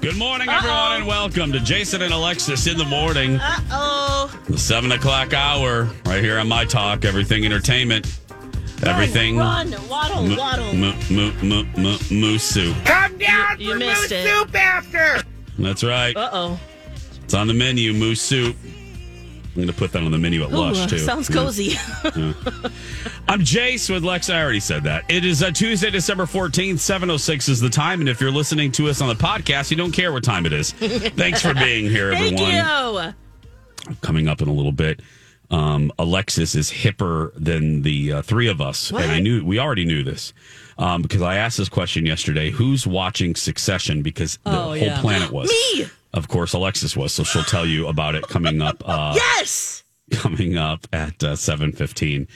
Good morning, everyone, Uh-oh. and welcome to Jason and Alexis in the morning. Uh oh. The seven o'clock hour, right here on My Talk, Everything Entertainment. Everything. Run, run waddle, m- waddle. M- m- m- m- moose soup. Come down you, you for moose it. soup after. That's right. Uh oh. It's on the menu, moose soup. I'm going to put that on the menu at Ooh, Lush, too. Sounds cozy. Yeah. I'm Jace with Lex. I already said that. It is uh, Tuesday, December 14th, 7.06 is the time. And if you're listening to us on the podcast, you don't care what time it is. Thanks for being here, everyone. Thank you. Coming up in a little bit. Um, Alexis is hipper than the uh, three of us. What? And I knew, we already knew this. Um, because I asked this question yesterday who's watching Succession? Because the oh, whole yeah. planet was. Me! Of course, Alexis was, so she'll tell you about it coming up. Uh, yes, coming up at uh, seven fifteen.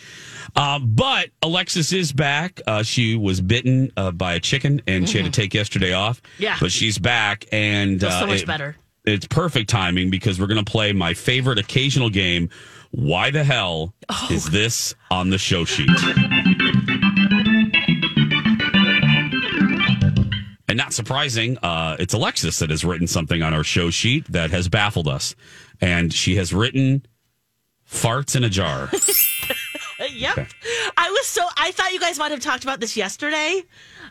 Uh, but Alexis is back. Uh, she was bitten uh, by a chicken, and mm-hmm. she had to mm-hmm. take yesterday off. Yeah, but she's back, and so uh, much it, better. It's perfect timing because we're going to play my favorite occasional game. Why the hell oh. is this on the show sheet? Surprising, uh, it's Alexis that has written something on our show sheet that has baffled us. And she has written farts in a jar. yep. Okay. I was so, I thought you guys might have talked about this yesterday.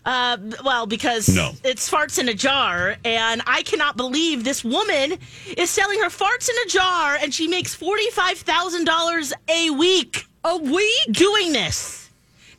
Uh, well, because no. it's farts in a jar, and I cannot believe this woman is selling her farts in a jar, and she makes forty five thousand dollars a week. A week doing this.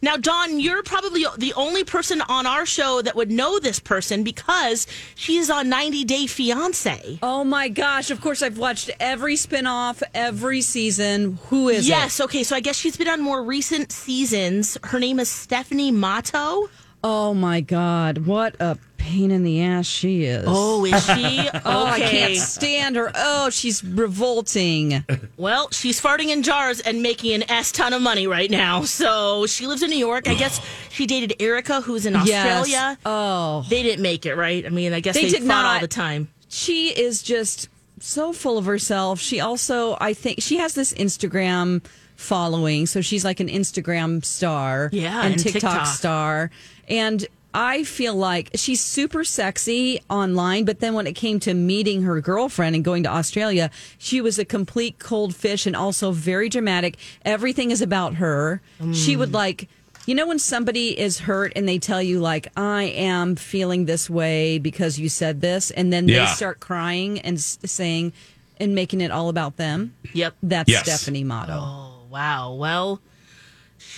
Now, Dawn, you're probably the only person on our show that would know this person because she is on 90 Day Fiance. Oh my gosh! Of course, I've watched every spinoff, every season. Who is yes, it? okay, so I guess she's been on more recent seasons. Her name is Stephanie Matto. Oh my God! What a pain in the ass she is. Oh, is she? okay. Oh, I can't stand her. Oh, she's revolting. Well, she's farting in jars and making an S ton of money right now. So she lives in New York. I guess she dated Erika, who's in Australia. Yes. Oh, They didn't make it, right? I mean, I guess They they, did fought all not. the time. she is just so full of herself. She also, I think, she has this Instagram following, so she's like an Instagram star, Yeah, and, and TikTok, TikTok. star, and. I feel like she's super sexy online, but then when it came to meeting her girlfriend and going to Australia, she was a complete cold fish and also very dramatic. Everything is about her. She would mm. like, you know, when somebody is hurt and they tell you, like, I am feeling this way because you said this, and then Yeah. they start crying and saying and making it all about them. Yep. That's Yes. Stephanie Matto. Oh, wow. Well,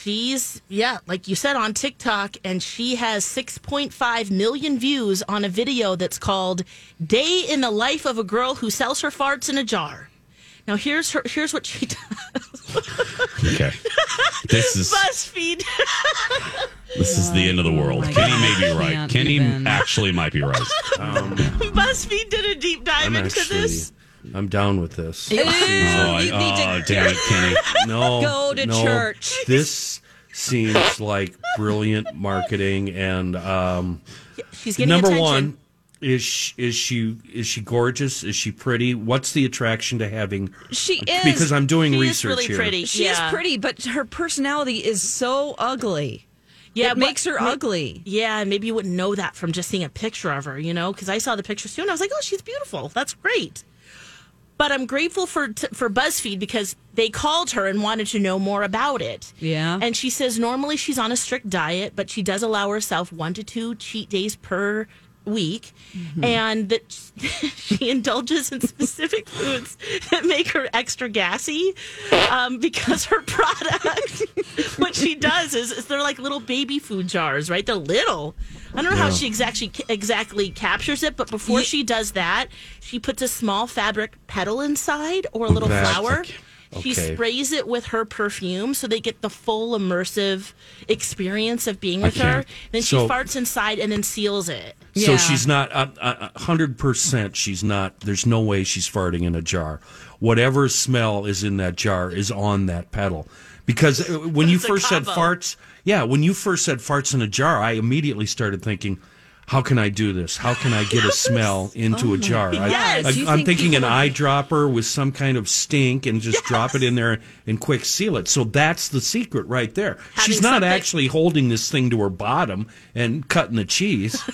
she's, yeah, like you said on TikTok, and she has 6.5 million views on a video that's called Day in the Life of a Girl Who Sells Her Farts in a Jar. Now, here's her. Here's what she does. Okay. This is BuzzFeed. this is the end of the world. Oh my Kenny God. may be right. can't Kenny even. actually might be right. BuzzFeed did a deep dive I'm into actually, this. I'm down with this. Oh, I, oh damn it, Kenny. No, Go to no. church. This seems like brilliant marketing, and um, She's getting number attention. one is she, is she is she gorgeous? Is she pretty? What's the attraction to having? She is Because I'm doing She is research really here. pretty. She yeah. is pretty, but her personality is so ugly. Yeah, it but makes her ma- ugly. Yeah, and maybe you wouldn't know that from just seeing a picture of her, you know? Because I saw the picture too, and I was like, "Oh, she's beautiful. That's great." But I'm grateful for t- for BuzzFeed because they called her and wanted to know more about it. Yeah. And she says normally she's on a strict diet, but she does allow herself one to two cheat days per week, Mm-hmm. and that she indulges in specific foods that make her extra gassy um, because her product, what she does is, is they're like little baby food jars, right? They're little. I don't know how she exactly exactly captures it, but before she does that, she puts a small fabric petal inside or a little That's flower. okay. She sprays it with her perfume so they get the full immersive experience of being with her. Then she So- farts inside and then seals it. So Yeah. she's not a hundred percent. She's not. There's no way she's farting in a jar. Whatever smell is in that jar is on that pedal. Because uh, when you first said farts, yeah, when you first said farts in a jar, I immediately started thinking, how can I do this? How can I get a smell into a oh. jar? I, Yes. I, Do you I'm think thinking an people- eyedropper with some kind of stink and just drop it in there and quick seal it. So that's the secret right there. She's not something- actually holding this thing to her bottom and cutting the cheese.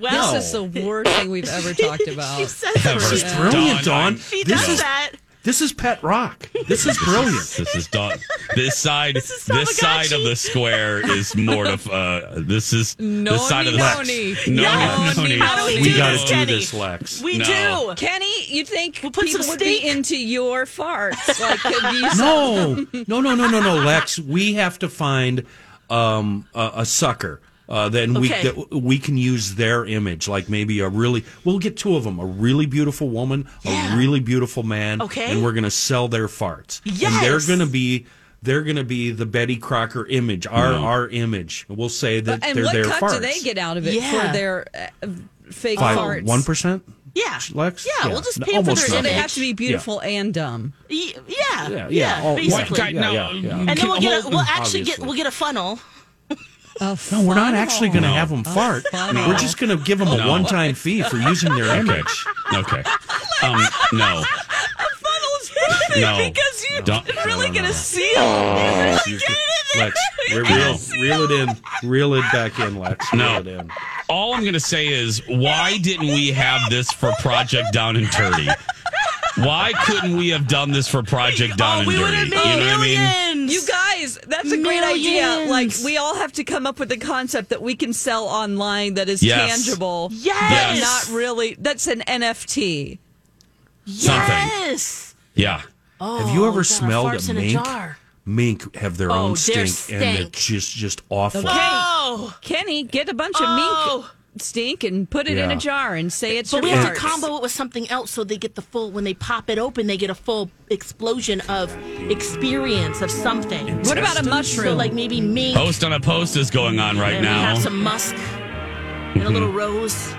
Well, This is the worst thing we've ever talked about. she says Ever. she, She's brilliant, Dawn, Dawn. she This does is that. This is pet rock. This is brilliant. This is done. This side, is this, side of the square is mortif. Uh, this is this side of the Noni, No, Yes. no, no, How do we no. do we got this, to do Kenny? this, Lex. We No. do. Kenny, you think We'll put people some would be into your farts? Like, you no, no, no, no, no, no, Lex. We have to find um, a, a sucker. Uh, then we Okay. that we can use their image, like maybe a really. We'll get two of them: a really beautiful woman, Yeah. a really beautiful man, Okay. and we're going to sell their farts. and Yes. they're going to be they're going to be the Betty Crocker image, our our image. We'll say that and they're what their cut farts. do they get out of it Yeah. for their uh, fake Five, farts? one percent. Yeah. Lex? Yeah, we'll just Yeah, pay them for almost their So nothing. they image. have to be beautiful and dumb. Y- Yeah. Yeah, Yeah. yeah. Oh, basically. Guy- no, Yeah, yeah, yeah. And then we'll get a, we'll actually get we'll get a funnel. No, we're not actually going to have them fart. funnel. We're just going to give them a No. one-time fee for using their Okay. image. Okay. Um, no. No. because you Don't- really get a seal. Lex, re- reel, reel it in. Reel it back in, Lex. Reel No. it in. All I'm going to say is, why didn't we have this for Project Down and Dirty? Why couldn't we have done this for Project Down oh, and we would Dirty? have You know what I mean? Millions. You guys, that's a great idea. Like we all have to come up with a concept that we can sell online that is Yes. tangible. Yes. But not really. That's an NFT. Something. Yes. Yeah. Oh, Have you oh, ever we smelled farts a in mink? jar. mink have their Oh, own their stink, and they're stink. just just awful. Okay. Oh, Kenny, get a bunch Oh. of mink oh. Stink and put it in a jar and say it's but we your have to combo it with something else so they get the full. When they pop it open, they get a full explosion of experience of something. What about a So mushroom? like maybe mink, Post on a post is going on right and we now. have some musk and a little rose.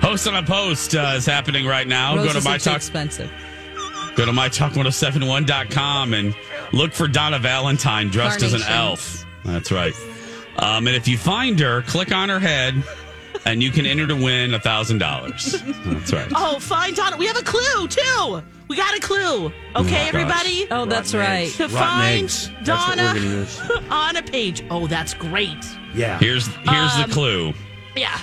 Post on a post uh, is happening right now. Roses go to my are too talk. expensive. Go to mytalk1071.com and look for Donna Valentine dressed as an elf. That's right. Um, and if you find her, click on her head, and you can enter to win a thousand dollars. That's right. Oh, fine, Donna. We have a clue too. We got a clue. Okay, Oh, everybody. Oh, that's right. eggs. To Rotten find eggs. That's what Donna we're gonna on a page. Oh, that's great. Yeah. Here's here's Um, the clue. Yeah.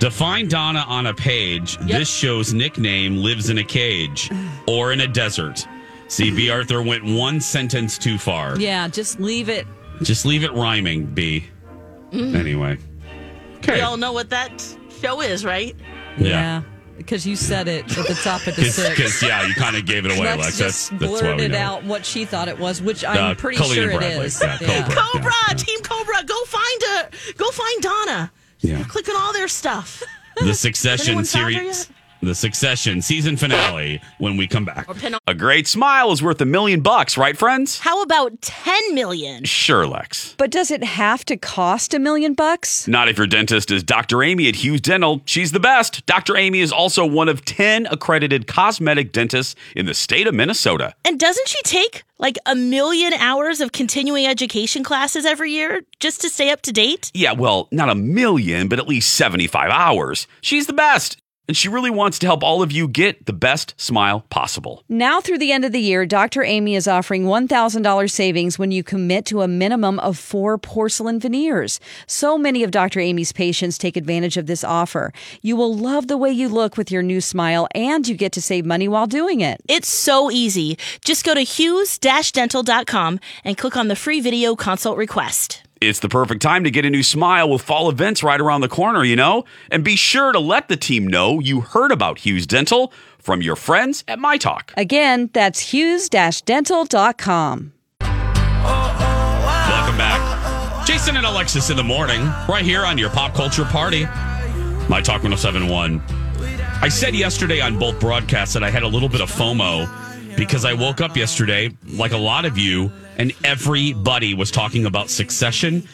To find Donna on a page, this show's nickname lives in a cage or in a desert. See, B. Arthur went one sentence too far. Yeah, just leave it. Just leave it rhyming, B. Anyway. We all know what that show is, right? Yeah. Because you said it at the top of the six. Because, yeah, you kind of gave it away, Lex Lex. just That's, that's blurted know. out what she thought it was, which I'm Uh, pretty Colleen sure it Bradley. is. Yeah, Cobra. Cobra, yeah. Team Cobra, go find her. Go find Donna. Yeah. Click on all their stuff. The Succession Anyone found her series. Yet? The Succession season finale when we come back. Or pin on- A great smile is worth a million bucks, right, friends? How about 10 million? Sure, Lex. But does it have to cost a million bucks? Not if your dentist is Dr. Amy at Hughes Dental. She's the best. Dr. Amy is also one of 10 accredited cosmetic dentists in the state of Minnesota. And doesn't she take like a million hours of continuing education classes every year just to stay up to date? Yeah, well, not a million, but at least 75 hours. She's the best. And she really wants to help all of you get the best smile possible. Now through the end of the year, Dr. Amy is offering $1,000 savings when you commit to a minimum of four porcelain veneers. So many of Dr. Amy's patients take advantage of this offer. You will love the way you look with your new smile, and you get to save money while doing it. It's so easy. Just go to hughes-dental.com and click on the free video consult request. It's the perfect time to get a new smile with fall events right around the corner, you know? And be sure to let the team know you heard about Hughes Dental from your friends at My Talk. Again, that's hughes-dental.com. Welcome back. Jason and Alexis in the morning, right here on your pop culture party. My Talk 1071. I said yesterday on both broadcasts that I had a little bit of FOMO because I woke up yesterday, like a lot of you, and everybody was talking about succession.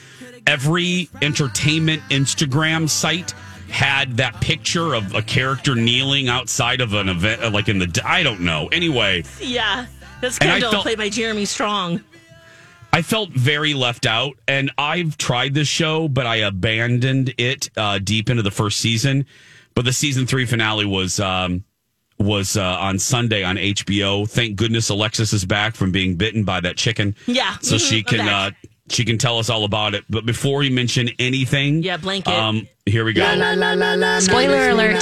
Every entertainment Instagram site had that picture of a character kneeling outside of an event, uh, like in the, I don't know. Anyway, Yeah. That's Kendall, felt- played by Jeremy Strong. I felt very left out, and I've tried this show, but I abandoned it uh, deep into the first season. But the season three finale was um, was uh, on Sunday on HBO. Thank goodness Alexis is back from being bitten by that chicken. Yeah. so Mhm, she can uh, she can tell us all about it. But before we mention anything, Yeah, blanket. Um, here we go. La, la, la, Spoiler alert.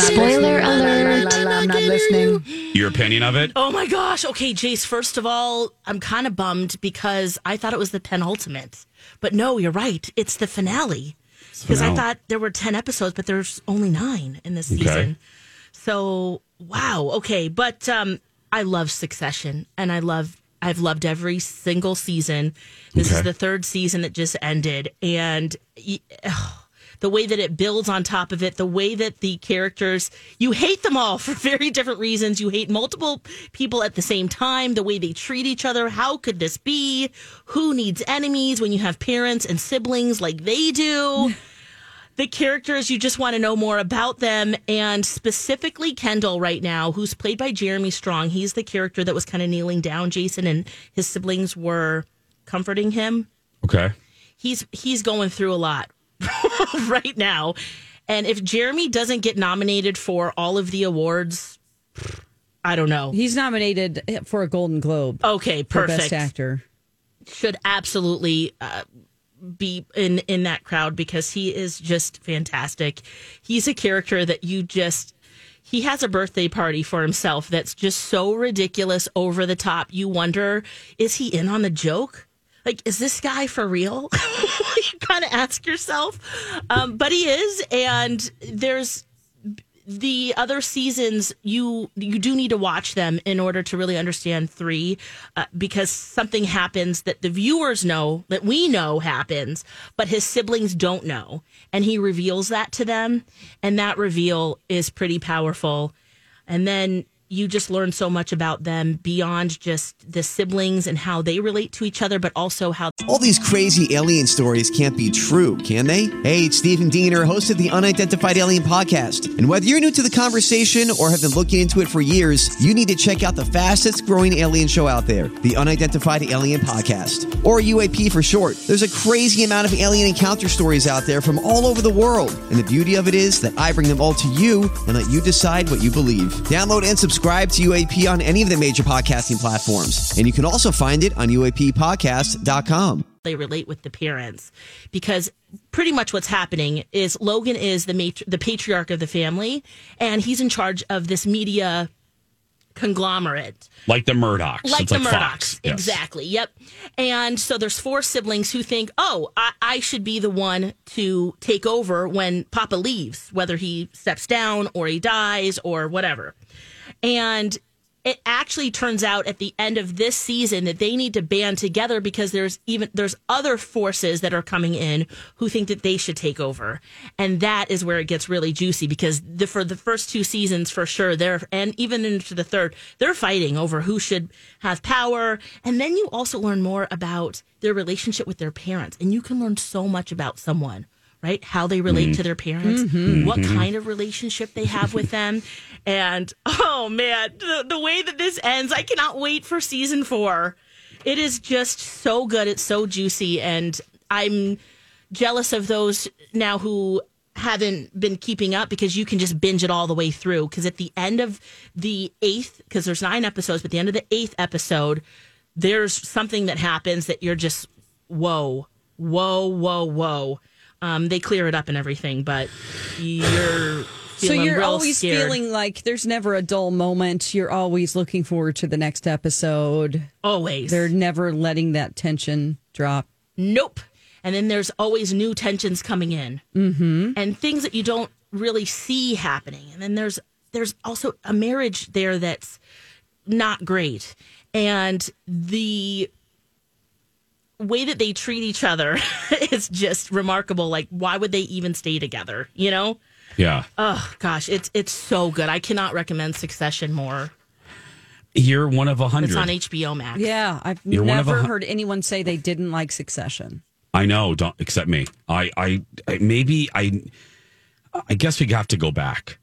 Spoiler alert. I'm not listening. Your opinion of it? Oh my gosh. Okay, Jace, first of all, I'm kind of bummed because I thought it was the penultimate. But no, you're right. It's the finale. Because I thought there were 10 episodes, but there's only nine in this Okay. season. So, wow. Okay. But um, I love Succession and I love. I've loved every single season. This Okay. is the third season that just ended, and the way that it builds on top of it, the way that the characters, you hate them all for very different reasons. You hate multiple people at the same time, the way they treat each other. How could this be? Who needs enemies when you have parents and siblings like they do? the characters, you just want to know more about them. And specifically Kendall right now, who's played by Jeremy Strong. He's the character that was kind of kneeling down. Jason and his siblings were comforting him Okay. he's he's going through a lot right now. And if Jeremy doesn't get nominated for all of the awards, I don't know. He's nominated for a Golden Globe Okay, for perfect. Best Actor. Should absolutely uh, be in in that crowd because he is just fantastic. He's a character that you just he has a birthday party for himself that's just so ridiculous over the top. You wonder, is he in on the joke? Like, is this guy for real? you kind of ask yourself. Um, but he is, and there's the other seasons you you do need to watch them in order to really understand three uh, because something happens that the viewers know that we know happens but his siblings don't know. And he reveals that to them and that reveal is pretty powerful. And then you just learn so much about them beyond just the siblings and how they relate to each other, but also how All these crazy alien stories can't be true, can they? Hey, it's Stephen Diener, host of the Unidentified Alien Podcast. And whether you're new to the conversation or have been looking into it for years, you need to check out the fastest growing alien show out there, the Unidentified Alien Podcast, or UAP for short. There's a crazy amount of alien encounter stories out there from all over the world. And the beauty of it is that I bring them all to you and let you decide what you believe. Download and subscribe to UAP on any of the major podcasting platforms. And you can also find it on UAPpodcast.com. they relate with the parents because pretty much what's happening is Logan is the matri- the patriarch of the family and he's in charge of this media conglomerate Like the Murdochs. like It's the like Murdochs. Fox. Yes. Exactly. Yep. And so there's four siblings who think, oh, I, I should be the one to take over when Papa leaves, whether he steps down or he dies or whatever. And it actually turns out at the end of this season that they need to band together because there's even there's other forces that are coming in who think that they should take over and that is where it gets really juicy because the, for the first two seasons for sure they're and even into the third they're fighting over who should have power and then you also learn more about their relationship with their parents and you can learn so much about someone right? How they relate Mm-hmm. to their parents, Mhm. what Mhm. kind of relationship they have with them. And oh man, the, the way that this ends, I cannot wait for season four. It is just so good. It's so juicy. And I'm jealous of those now who haven't been keeping up because you can just binge it all the way through. Because at the end of the eighth, because there's nine episodes, but the end of the eighth episode, there's something that happens that you're just, whoa, whoa, whoa, whoa. Um, they clear it up and everything, but you're So you're always scared. feeling like there's never a dull moment. You're always looking forward to the next episode. Always. They're never letting that tension drop. Nope. And then there's always new tensions coming in. Mm-hmm. and things that you don't really see happening. And then there's there's also a marriage there that's not great. And the way that they treat each other is just remarkable. Like why would they even stay together, you know? Yeah. Oh gosh, it's it's so good. I cannot recommend Succession more. You're one of a hundred. It's on HBO Max. Yeah, I've You're one of never a hu- heard anyone say they didn't like Succession. I know. Don't accept me. I, I, I maybe I, I guess we have to go back.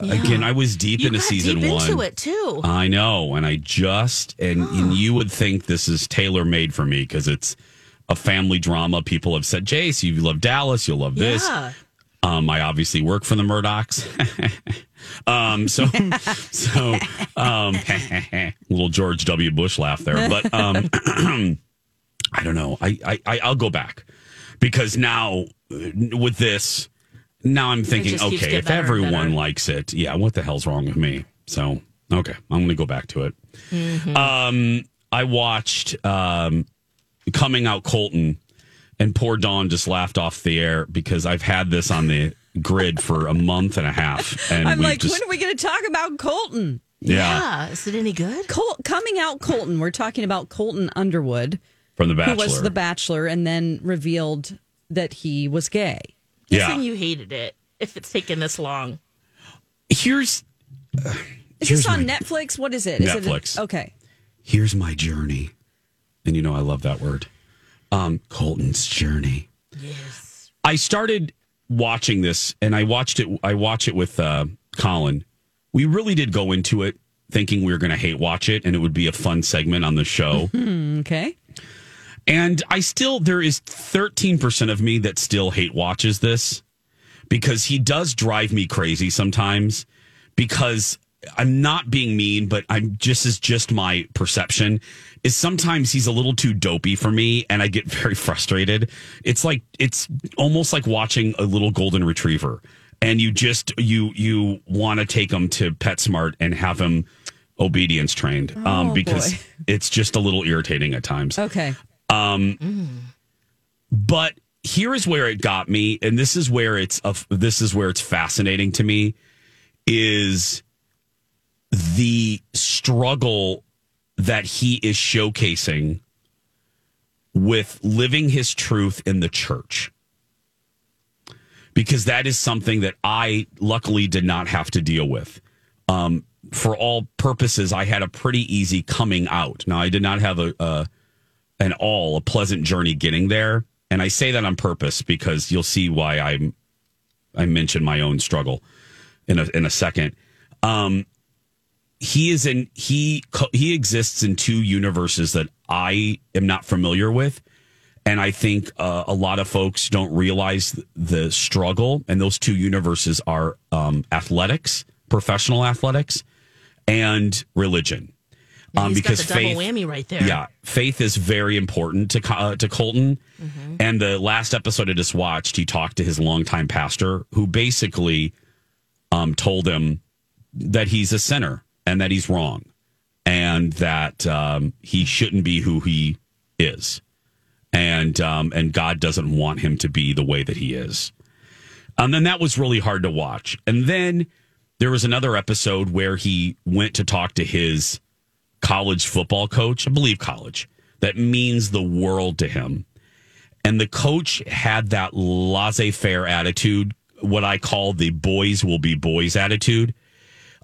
Again, I was deep You into got season deep one. into it too. I know, and I just and, and you would think this is tailor made for me because it's a family drama. People have said, "Jace, you love Dallas, you'll love this." Yeah. Um, I obviously work for the Murdochs. um, so, so, um, little George W. Bush laugh there, but, um, I don't know. I, I, I'll go back because now uh, with this, now I'm thinking, okay, if everyone likes it, yeah, what the hell's wrong with me? So, okay, I'm going to go back to it. Mm-hmm. Um, I watched um, Coming Out Colton, and poor Dawn just laughed off the air because I've had this on the grid for a month and a half, and I'm like, just when are we going to talk about Colton? yeah, Is it any good? Col- coming out Colton. We're talking about Colton Underwood, from The Bachelor. who Bachelor. was the Bachelor, and then revealed that he was gay. yeah, Guessing you hated it if it's taken this long. here's Is Here's this on my- Netflix? What is it? Is it Netflix. okay. here's my journey, and you know I love that word. Um, Colton's journey. Yes. I started watching this, and I watched it. I watch it with uh, Colin. We really did go into it thinking we were going to hate watch it, and it would be a fun segment on the show. Hmm, okay. And I still, there is 13% of me that still hate watches this because he does drive me crazy sometimes because I'm not being mean, but I'm just is just my perception is sometimes he's a little too dopey for me and I get very frustrated. It's like it's almost like watching a little golden retriever and you just you you want to take him to PetSmart and have him obedience trained um Oh, because boy. it's just a little irritating at times. Okay. Um, but here is where it got me, and this is where it's a, this is where it's fascinating to me. is the struggle that he is showcasing with living his truth in the church. Because that is something that I luckily did not have to deal with. Um, for all purposes, I had a pretty easy coming out. Now, I did not have a, a an all a pleasant journey getting there, and I say that on purpose because you'll see why I'm I mentioned my own struggle in a in a second. Um, he is in he he exists in two universes that I am not familiar with, and I think uh, a lot of folks don't realize the struggle. And those two universes are um, athletics, professional athletics, and religion. Um, He's because faith, double whammy right there. Yeah, faith is very important to uh, to Colton. Mm-hmm. And the last episode I just watched, he talked to his longtime pastor, who basically um, told him that he's a sinner and that he's wrong, and that um, he shouldn't be who he is, and um, and God doesn't want him to be the way that he is. And then that was really hard to watch. And then there was another episode where he went to talk to his college football coach, I believe college, that means the world to him. And the coach had that laissez faire attitude, what I call the boys will be boys attitude.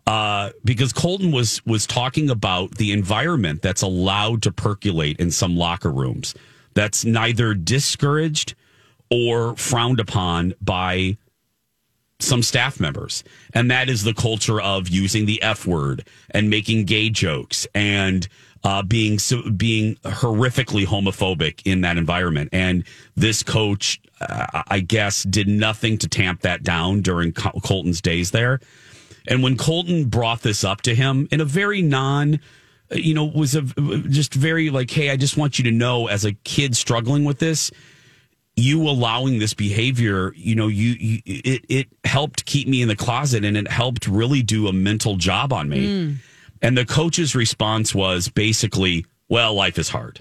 Uh, because Colton was was talking about the environment that's allowed to percolate in some locker rooms that's neither discouraged or frowned upon by some staff members. And that is the culture of using the F word and making gay jokes and uh, being being horrifically homophobic in that environment. And this coach, uh, I guess, did nothing to tamp that down during Col- Colton's days there. And when Colton brought this up to him in a very non, you know, was a just very like, hey, I just want you to know, as a kid struggling with this, you allowing this behavior, you know, you, you, it it helped keep me in the closet and it helped really do a mental job on me. Mm. And the coach's response was basically, "Well, life is hard."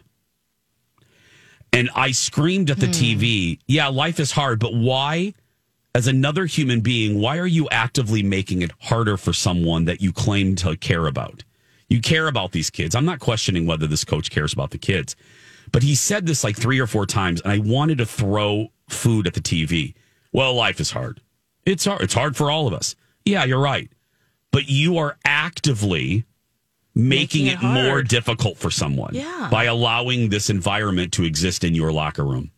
And I screamed at the mm. TV, "Yeah, life is hard, but why?" As another human being, why are you actively making it harder for someone that you claim to care about? You care about these kids. I'm not questioning whether this coach cares about the kids but he said this like three or four times, and I wanted to throw food at the TV. Well, life is hard. It's hard. It's hard for all of us. Yeah, you're right. But you are actively making, making it, it more difficult for someone yeah. by allowing this environment to exist in your locker room.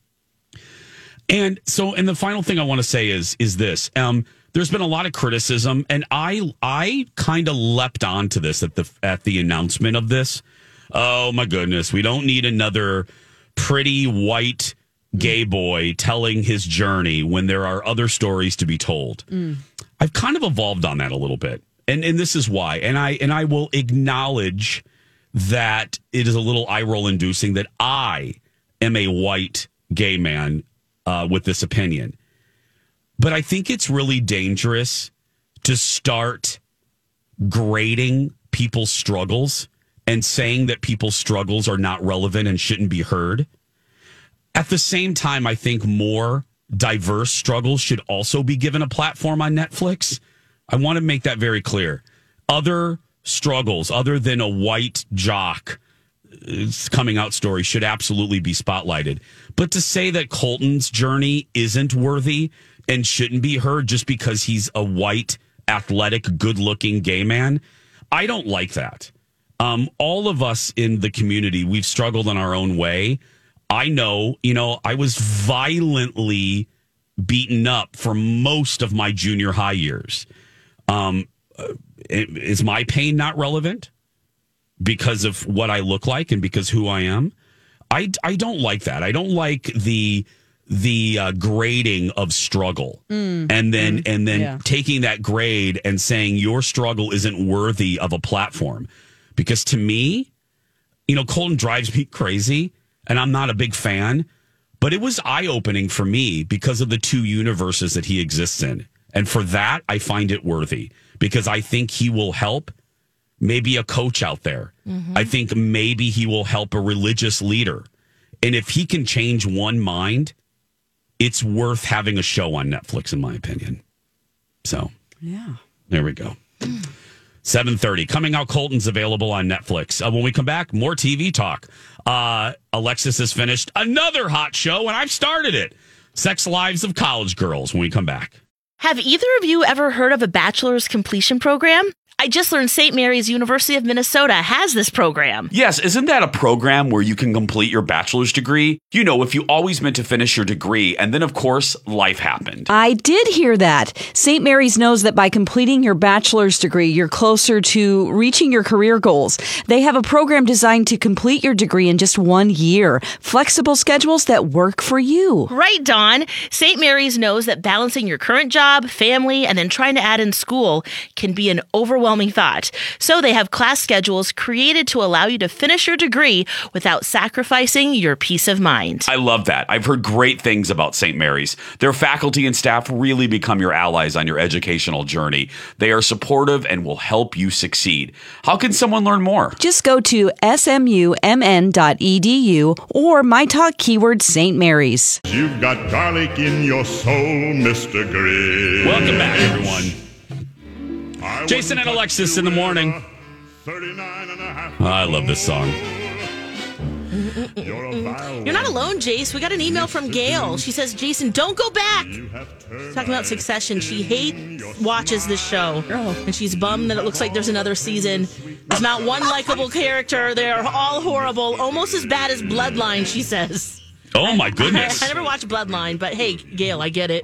And so, and the final thing I want to say is is this. Um, there's been a lot of criticism, and I I kind of leapt onto this at the at the announcement of this oh my goodness, we don't need another pretty white gay boy telling his journey when there are other stories to be told. Mm. I've kind of evolved on that a little bit. And and this is why. And I and I will acknowledge that it is a little eye roll inducing that I am a white gay man uh, with this opinion. But I think it's really dangerous to start grading people's struggles and saying that people's struggles are not relevant and shouldn't be heard. At the same time, I think more diverse struggles should also be given a platform on Netflix. I want to make that very clear. Other struggles, other than a white jock coming out story, should absolutely be spotlighted. But to say that Colton's journey isn't worthy and shouldn't be heard just because he's a white, athletic, good looking gay man, I don't like that. Um, all of us in the community, we've struggled in our own way. I know, you know, I was violently beaten up for most of my junior high years. Um, uh, is my pain not relevant because of what I look like and because who I am? I, I don't like that. I don't like the the uh, grading of struggle mm. and then mm. and then yeah. taking that grade and saying your struggle isn't worthy of a platform because to me, you know, Colton drives me crazy and I'm not a big fan, but it was eye opening for me because of the two universes that he exists in. And for that, I find it worthy because I think he will help maybe a coach out there. Mm-hmm. I think maybe he will help a religious leader. And if he can change one mind, it's worth having a show on Netflix, in my opinion. So, yeah. There we go. 7.30. Coming out Colton's available on Netflix. Uh, when we come back, more TV talk. Uh, Alexis has finished another hot show, and I've started it. Sex Lives of College Girls when we come back. Have either of you ever heard of a bachelor's completion program? I just learned St. Mary's University of Minnesota has this program. Yes, isn't that a program where you can complete your bachelor's degree? You know, if you always meant to finish your degree, and then of course, life happened. I did hear that. St. Mary's knows that by completing your bachelor's degree, you're closer to reaching your career goals. They have a program designed to complete your degree in just one year. Flexible schedules that work for you. Right, Dawn. St. Mary's knows that balancing your current job, family, and then trying to add in school can be an overwhelming thought. So they have class schedules created to allow you to finish your degree without sacrificing your peace of mind. I love that. I've heard great things about St. Mary's. Their faculty and staff really become your allies on your educational journey. They are supportive and will help you succeed. How can someone learn more? Just go to smumn.edu or my talk keyword St. Mary's. You've got garlic in your soul, Mr. Grinch. Welcome back, everyone. Jason and Alexis in the morning. I love this song. You're not alone, Jace. We got an email from Gail. She says, Jason, don't go back. Talking about Succession. She hates watches this show. And she's bummed that it looks like there's another season. There's not one likable character. They're all horrible. Almost as bad as Bloodline, she says. Oh my goodness. I, I never watched Bloodline, but hey, Gail, I get it.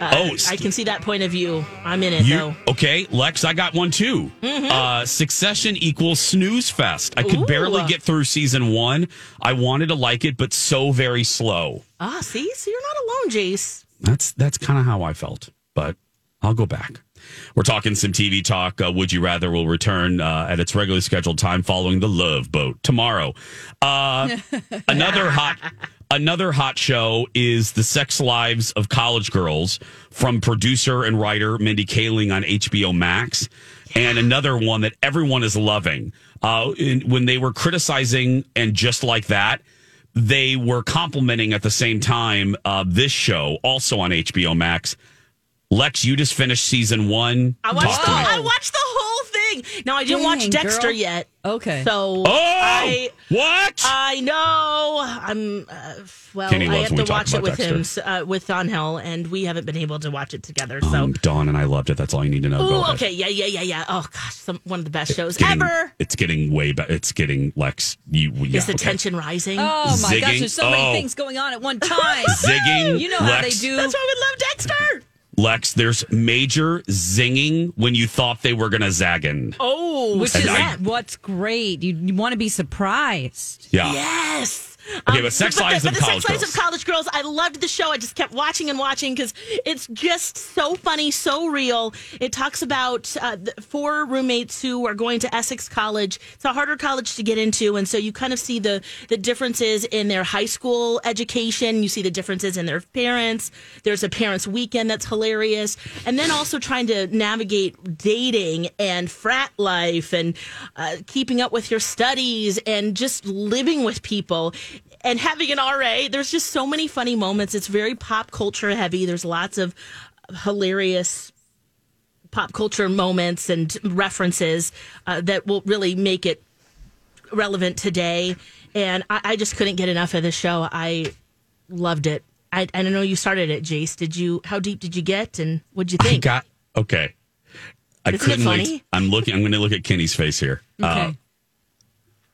Uh, Oh, I can see that point of view. I'm in it You though. okay, Lex? I got one too. Uh, Succession equals snooze fest. I could Ooh. barely get through season one. I wanted to like it, but so very slow. Ah, see, so you're not alone, Jace. That's that's kind of how I felt, but I'll go back. We're talking some TV talk. Uh, Would you rather will return uh, at its regularly scheduled time following the Love Boat tomorrow. Uh, another hot another hot show is the Sex Lives of College Girls from producer and writer Mindy Kaling on HBO Max, and another one that everyone is loving. Uh, in, when they were criticizing and just like that, they were complimenting at the same time uh, this show also on HBO Max. Lex, you just finished season one. I watched Talk the. I watched the whole thing. Now I didn't watch Dexter girl. yet. Okay. So Oh, I what? I know. I'm uh, well. Kenny I have to watch it with him Dexter. s- uh, with Donhell, and we haven't been able to watch it together. So. Um, Dawn and I loved it. That's all you need to know. Go Ooh, okay, yeah, yeah, yeah, yeah. Oh gosh, some, one of the best shows Getting- ever. It's getting way better. It's getting Lex. You, yeah, Is the okay. tension rising? Oh my gosh, there's so many Oh. things going on at one time. Zigging. You know how they do. That's why we love Dexter. Lex, there's major zinging when you thought they were gonna zagging. Oh, Which And is I- what's great. You, you want to be surprised. Yeah. Yes. Okay, but Sex Lives the, of but the College Sex Lives Girls. of College Girls. I loved the show. I just kept watching and watching because it's just so funny, so real. It talks about uh, the four roommates who are going to Essex College. It's a harder college to get into, and so you kind of see the the differences in their high school education. You see the differences in their parents. There's a parents' weekend that's hilarious, and then also trying to navigate dating and frat life and uh, keeping up with your studies and just living with people and having an RA. There's just so many funny moments. It's very pop culture heavy. There's lots of hilarious pop culture moments and references uh, that will really make it relevant today. And I, I just couldn't get enough of the show. I loved it. I, I don't know you started it, Jace. Did you? How deep did you get, and what'd you think? I got okay. I Isn't couldn't funny? wait. I'm looking. I'm going to look at Kenny's face here. Uh, Okay.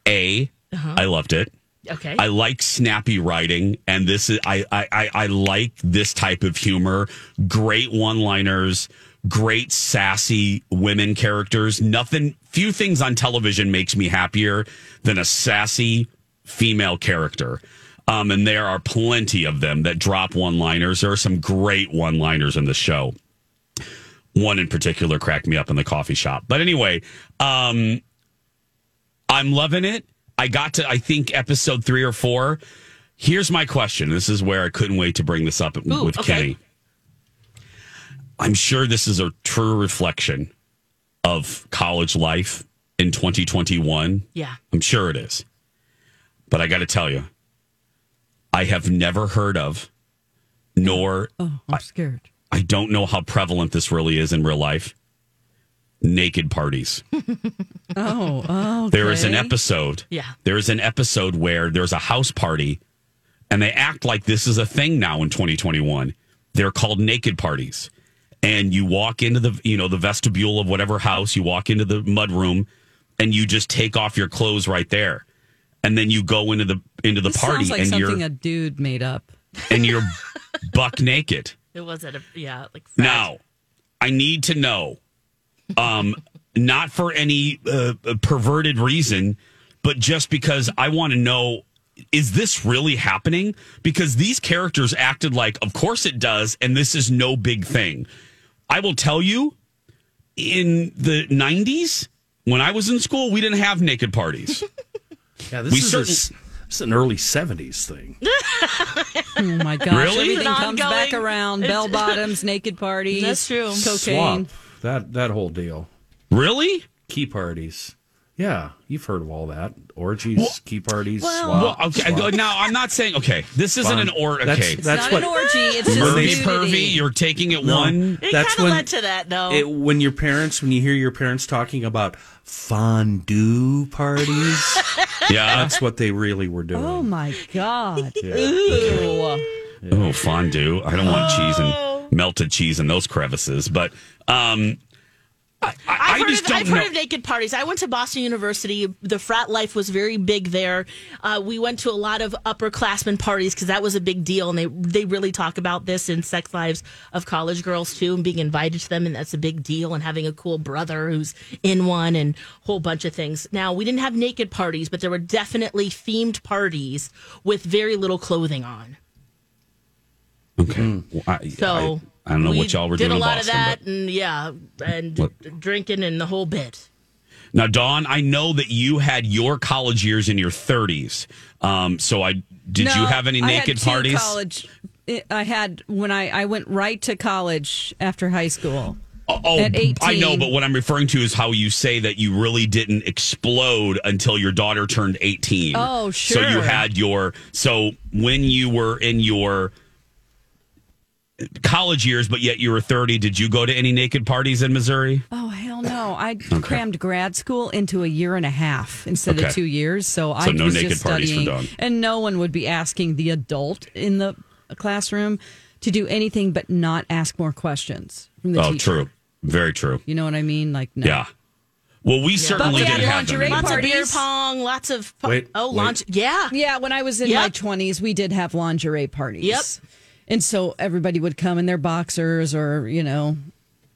A, I loved it. Okay. I like snappy writing, and this is I, I I like this type of humor. Great one-liners, great sassy women characters. Nothing, few things on television makes me happier than a sassy female character. Um, and there are plenty of them that drop one-liners. There are some great one-liners in the show. One in particular cracked me up in the coffee shop. But anyway, um, I'm loving it. I got to, I think, episode three or four. Here's my question. This is where I couldn't wait to bring this up Ooh, with okay. Kenny. I'm sure this is a true reflection of college life in 2021. yeah. I'm sure it is. But I got to tell you, I have never heard of, nor Oh, I'm scared. I don't know how prevalent this really is in real life. Naked parties. Oh, oh. There is an episode. Yeah. There is an episode where there's a house party and they act like this is a thing now in 2021. They're called naked parties. And you walk into the, you know, the vestibule of whatever house, you walk into the mud room and you just take off your clothes right there. And then you go into the into the This party like and something you're a dude made up. and you're buck naked. It was at a yeah, like Now, I need to know, um, not for any uh, perverted reason, but just because I want to know is this really happening? Because these characters acted like, of course it does, and this is no big thing. I will tell you, in the 90s, when I was in school, we didn't have naked parties. Yeah, this We is certain- s- this is an early '70s thing. Oh my gosh! Really? Everything It's an comes back around. Bell bottoms, naked parties. That's true. Cocaine. Swap that that whole deal. really? Key parties. Yeah, you've heard of all that. Orgies, key parties, Well, swap. okay. swap. Now, I'm not saying, okay, this isn't Fine. an or. That's- Okay. It's That's not what- an orgy. It's just When Pervy, nudity. pervy, you're taking it No, one. It that's kind when of led to that though. it, when your parents, when you hear your parents talking about fondue parties, Yeah. that's what they really were doing. Oh my god! Yeah. Ew. Oh, fondue. I don't want cheese and oh. Melted cheese in those crevices, but um, I, I, I've, heard, just of, don't I've know. heard of naked parties. I went to Boston University. The frat life was very big there. Uh, we went to a lot of upperclassmen parties because that was a big deal, and they they really talk about this in Sex Lives of College Girls too, and being invited to them, and that's a big deal, and having a cool brother who's in one, and a whole bunch of things. Now we didn't have naked parties, but there were definitely themed parties with very little clothing on. Okay. Well, I, So I, I don't know we what y'all were did doing a in lot Boston. of that, but- and yeah, and What? drinking and the whole bit. Now, Dawn, I know that you had your college years in your 30s. Um, so I did No, you have any I had naked two parties? College. I had when I I went right to college after high school. Oh, At 18. I know, but what I'm referring to is how you say that you really didn't explode until your daughter turned 18. Oh, sure. So you had your so when you were in your college years, but yet you were 30. Did you go to any naked parties in Missouri? Oh hell no! I crammed grad school into a year and a half instead Okay. of two years. So, I no was naked just parties studying, Dawn. and no one would be asking the adult in the classroom to do anything but not ask more questions from the oh, teacher. true. Very true. You know what I mean? Like no. Yeah. Well, we certainly we didn't have them. lingerie anymore. Lots of beer pong, lots of Wait, oh wait. launch. Yeah, Yeah, when I was in Yep. my twenties, we did have lingerie parties. Yep. And so everybody would come in their boxers or, you know,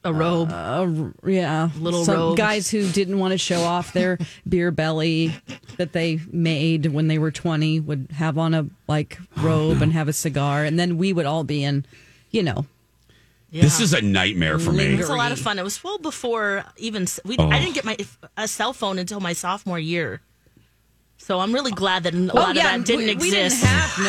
a robe. uh, yeah, Little some robes. guys who didn't want to show off their beer belly that they made when they were 20 would have on a like robe and have a cigar and then we would all be in, you know, This is a nightmare for me. It was a lot of fun. It was well before even we. Oh. I didn't get my a cell phone until my sophomore year, so I'm really glad that a oh, lot oh of that didn't we, exist. we didn't have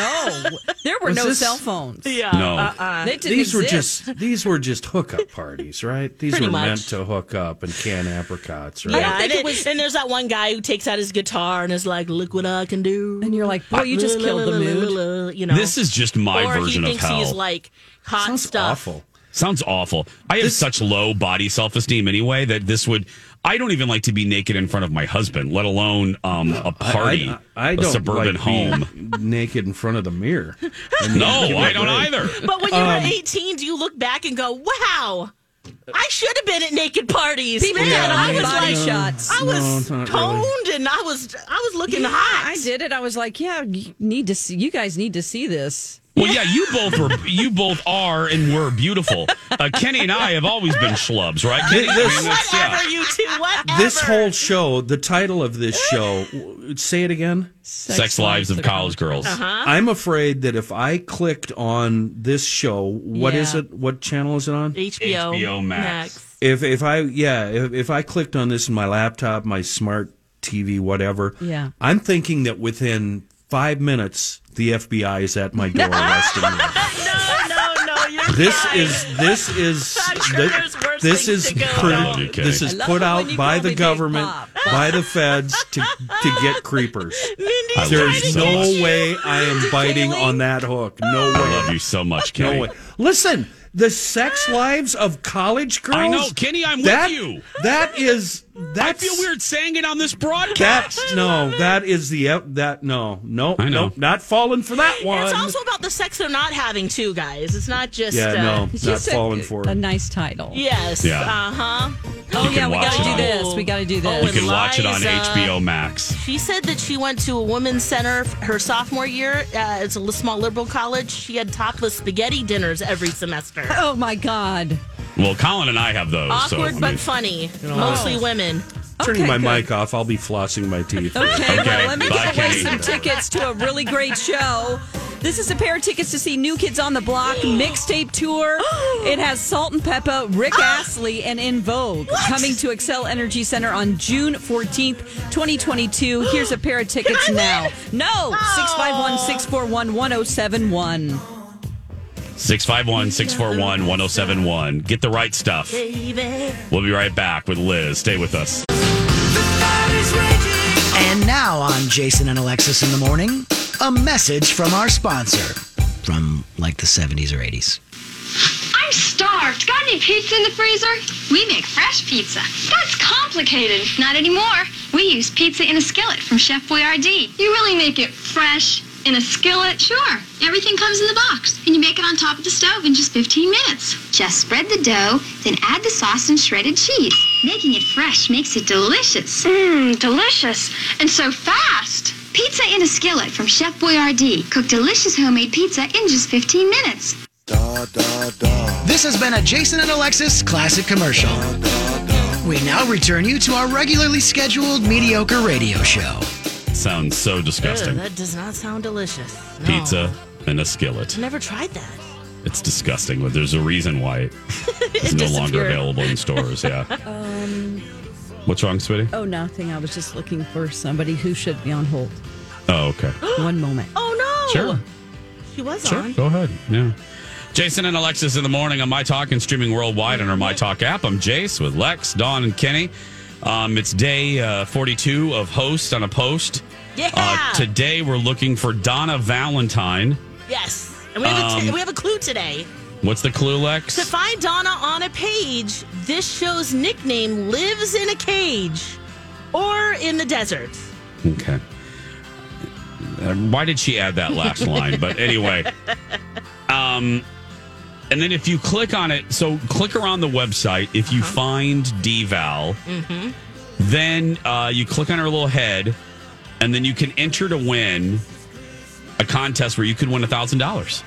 no. There were Was no this- cell phones. yeah, No. uh-uh. They didn't these were just these were just hookup parties, right? These Pretty were much. meant to hook up and can apricots, right? Yeah, think and, it was- and there's that one guy who takes out his guitar and is like, "Look what I can do." And you're like, boy, you just killed the mood. You know, This is just my or version he of thinks hell. he's like hot Sounds stuff. awful. Sounds awful. I have such low body self esteem anyway that this would. I don't even like to be naked in front of my husband, let alone um, a party, I, I, I a don't suburban like home. being naked in front of the mirror. I mean, No, give me I a don't break. either. But when you Um, were 18, do you look back and go, "Wow"? I should have been at naked parties. People Man, had I was body like, shots. I was No, toned really. and I was I was looking Yeah, hot. I did it. I was like, yeah, you need to see. You guys need to see this. Well, yeah, you both were. You both are and were beautiful. Uh, Kenny and I have always been schlubs, right? Kenny? I This- mean, that's- yeah. Whatever, you two. Whatever. This whole show, the title of this show, say it again. Sex, lives of college girls. Uh-huh. I'm afraid that if I clicked on this show, what is Yeah. it? What channel is it on? HBO, HBO Max. If if I yeah, if, if I clicked on this in my laptop, my smart TV, whatever, Yeah. I'm thinking that within five minutes the FBI is at my door arresting me. No, no, no. You're This fine. is this is sure thi- this is put- on. Okay. this is I love put it when out you by call the me Big government, Pop. by the feds to to get creepers. Mindy's There's trying no get way I am biting on that hook. No way. I way. love you so much, Kenny. No way. Listen, the sex lives of college girls. I know, Kenny. I'm That- with you. That is I feel weird saying it on this broadcast. That's no, that is the that no, no, I know. no, not falling for that one. It's also about the sex they're not having too, guys. It's not just yeah, uh, no, It's not just a- falling for a nice title. Yes. Yeah. Uh huh. Oh yeah, we got to do on- this. We got to do Oh, this. You can watch it on HBO Max. She said that she went to a women's center her sophomore year. Uh, it's a small liberal college. She had topless spaghetti dinners every semester. Oh my God. Well, Colin and I have those. Awkward so, I but mean- funny. Mostly women. Turning Okay, my good. mic off, I'll be flossing my teeth. Okay, Okay, well, let me bye, give away some tickets to a really great show. This is a pair of tickets to see New Kids on the Block mixtape tour. It has Salt and Pepa, Rick Astley, and En Vogue coming to Xcel Energy Center on June 14th, 2022. Here's a pair of tickets now. No, 651 641 1071. 651 641 1071. Get the right stuff. We'll be right back with Liz. Stay with us. And now on Jason and Alexis in the morning, a message from our sponsor from like the 70s or 80s. I'm starved. Got any pizza in the freezer? We make fresh pizza. That's complicated. Not anymore. We use pizza in a skillet from Chef Boyardee. You really make it fresh in a skillet? Sure. Everything comes in the box, and you make it on top of the stove in just 15 minutes. Just spread the dough, then add the sauce and shredded cheese. Making it fresh makes it delicious. Mmm, delicious. And so fast. Pizza in a skillet from Chef Boyardee. Cook delicious homemade pizza in just 15 minutes. Da, da, da. This has been a Jason and Alexis classic commercial. We now return you to our regularly scheduled mediocre radio show. Sounds so Ugh, disgusting. that does not sound delicious. No. Pizza in a skillet. I've Never tried that. It's disgusting, but there's a reason why it is no longer available in stores. Yeah. Um, What's wrong, sweetie? oh, nothing. I was just looking for somebody who should be on hold. Oh, okay. One moment. Oh no. Sure. She was Sure. on. Go ahead. Yeah. Jason and Alexis in the morning on My Talk and streaming worldwide on our My Talk app. I'm Jace with Lex, Dawn, and Kenny. Um, it's day uh, 42 of Host on a Post. Yeah. Uh, today we're looking for Donna Valentine. Yes. And we have, a t- Um, we have a clue today. What's the clue, Lex? To find Donna on a page, this show's nickname lives in a cage or in the desert. Okay. Uh, why did she add that last line? But anyway, um, and then if you click on it, so click around the website. If you find Dval, Mm-hmm. then uh, you click on her little head, and then you can enter to win a contest where you could win a thousand dollars.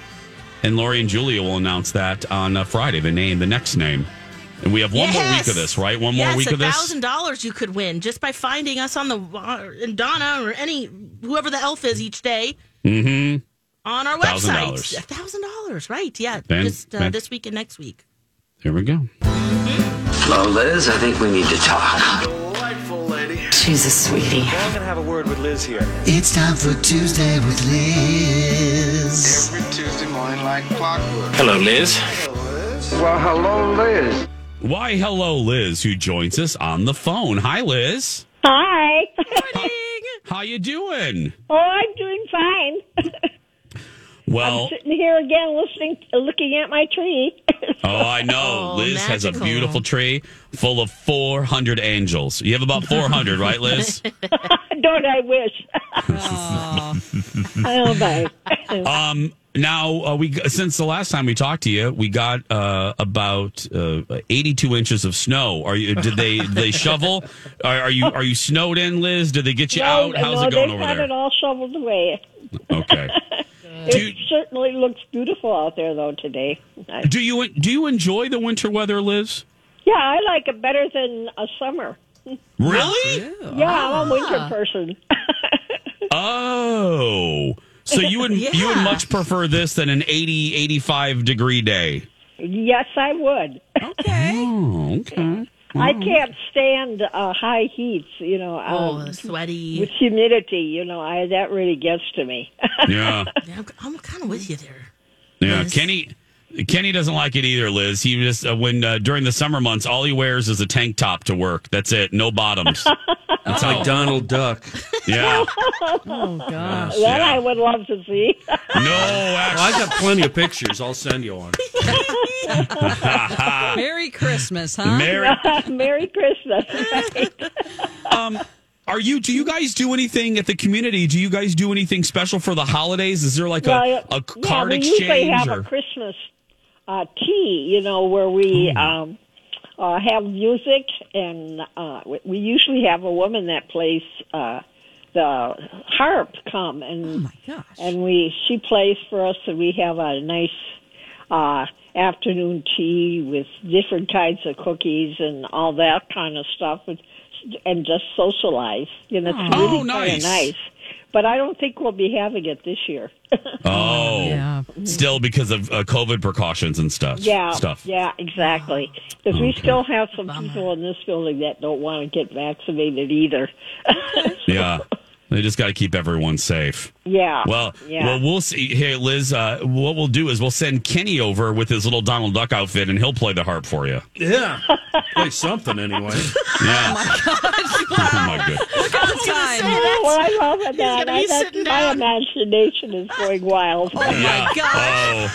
And Lori and Julia will announce that on uh, Friday. The name, the next name, and we have one more week of this, right? One more yes, week of this. thousand dollars you could win just by finding us on the uh, and Donna or any whoever the elf is each day Mm-hmm. on our $1,000. website. A thousand dollars, right? Yeah, Ben- just uh, Ben- this week and next week. Here we go. Well, Liz, I think we need to talk. Delightful lady. She's a sweetie. I'm gonna have a word with Liz here. It's time for Tuesday with Liz. Every Tuesday morning like clockwork. Hello, Liz. Well, hello, Liz. Why, hello, Liz, who joins us on the phone. Hi, Liz. Hi. How you doing? Oh, I'm doing fine. Well, I'm sitting here again, listening, looking at my tree. oh, I know. Oh, Liz has a beautiful tree full of 400 angels. You have about 400, right, Liz? Don't I wish? oh, bye. Um, now uh, we since the last time we talked to you, we got uh, about uh, 82 inches of snow. Are you? Did they did they shovel? Are, are you are you snowed in, Liz? Did they get you no, out? How's no, it going they've over got it all shoveled away. Okay. It certainly looks beautiful out there, though, today. Do you do you enjoy the winter weather, Liz? yeah, I like it better than a summer. Really? Yeah, I'm a winter ah. person. Oh, so you would you would much prefer this than an 80, 85 degree day? yes, I would. Okay. Oh, okay. I can't stand uh, high heats, you know. Oh, um, the sweaty. with humidity, you know, I that really gets to me. Yeah, Yeah, I'm, I'm kind of with you there. yeah. Kenny Kenny doesn't like it either, Liz. He just uh, when uh, during the summer months, all he wears is a tank top to work. That's it, no bottoms. That's like Donald Duck. Yeah. oh gosh, that yeah. I would love to see. No, I got plenty of pictures. I'll send you one. Merry Christmas, huh? Merry- Merry Christmas. um, are you? Do you guys do anything at the community? Do you guys do anything special for the holidays? Is there like a, Well, a yeah, card we usually exchange? have or? a Christmas uh, tea, you know, where we um, uh, have music, and uh, we- we usually have a woman that plays uh, the harp come, and and we she plays for us, and we have a nice uh, afternoon tea with different kinds of cookies and all that kind of stuff, and, and just socialize. You know, it's Oh, really kind nice. of nice. But I don't think we'll be having it this year. Oh, yeah. still because of uh, COVID precautions and stuff. Yeah, stuff. yeah, exactly. Because we still have some people in this building that don't want to get vaccinated either. Yeah, they just got to keep everyone safe. yeah. Well, yeah. well, we'll see. Hey, Liz, uh, what we'll do is we'll send Kenny over with his little Donald Duck outfit, and he'll play the harp for you. Yeah. Play something anyway. Yeah. Oh my god. Oh, well, I love it. That. gonna be I, that sitting my down. imagination is going wild. Oh yeah. Oh.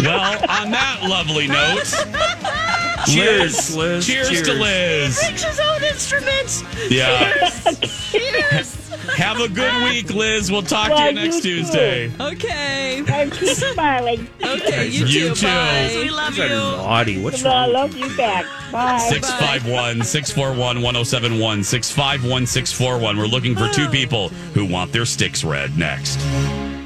Well, on that lovely note, cheers, Liz. Cheers, to Cheers. Liz. Makes his own instruments. Yeah. Cheers. Have a good week, Liz. We'll talk to you next you too. Tuesday. Okay. And keep smiling. Okay, you, You too. too. Bye. We love you. naughty. What's wrong? with love you back. Bye. 651 641 1071. 651 641. We're looking for two people who want their sticks read next.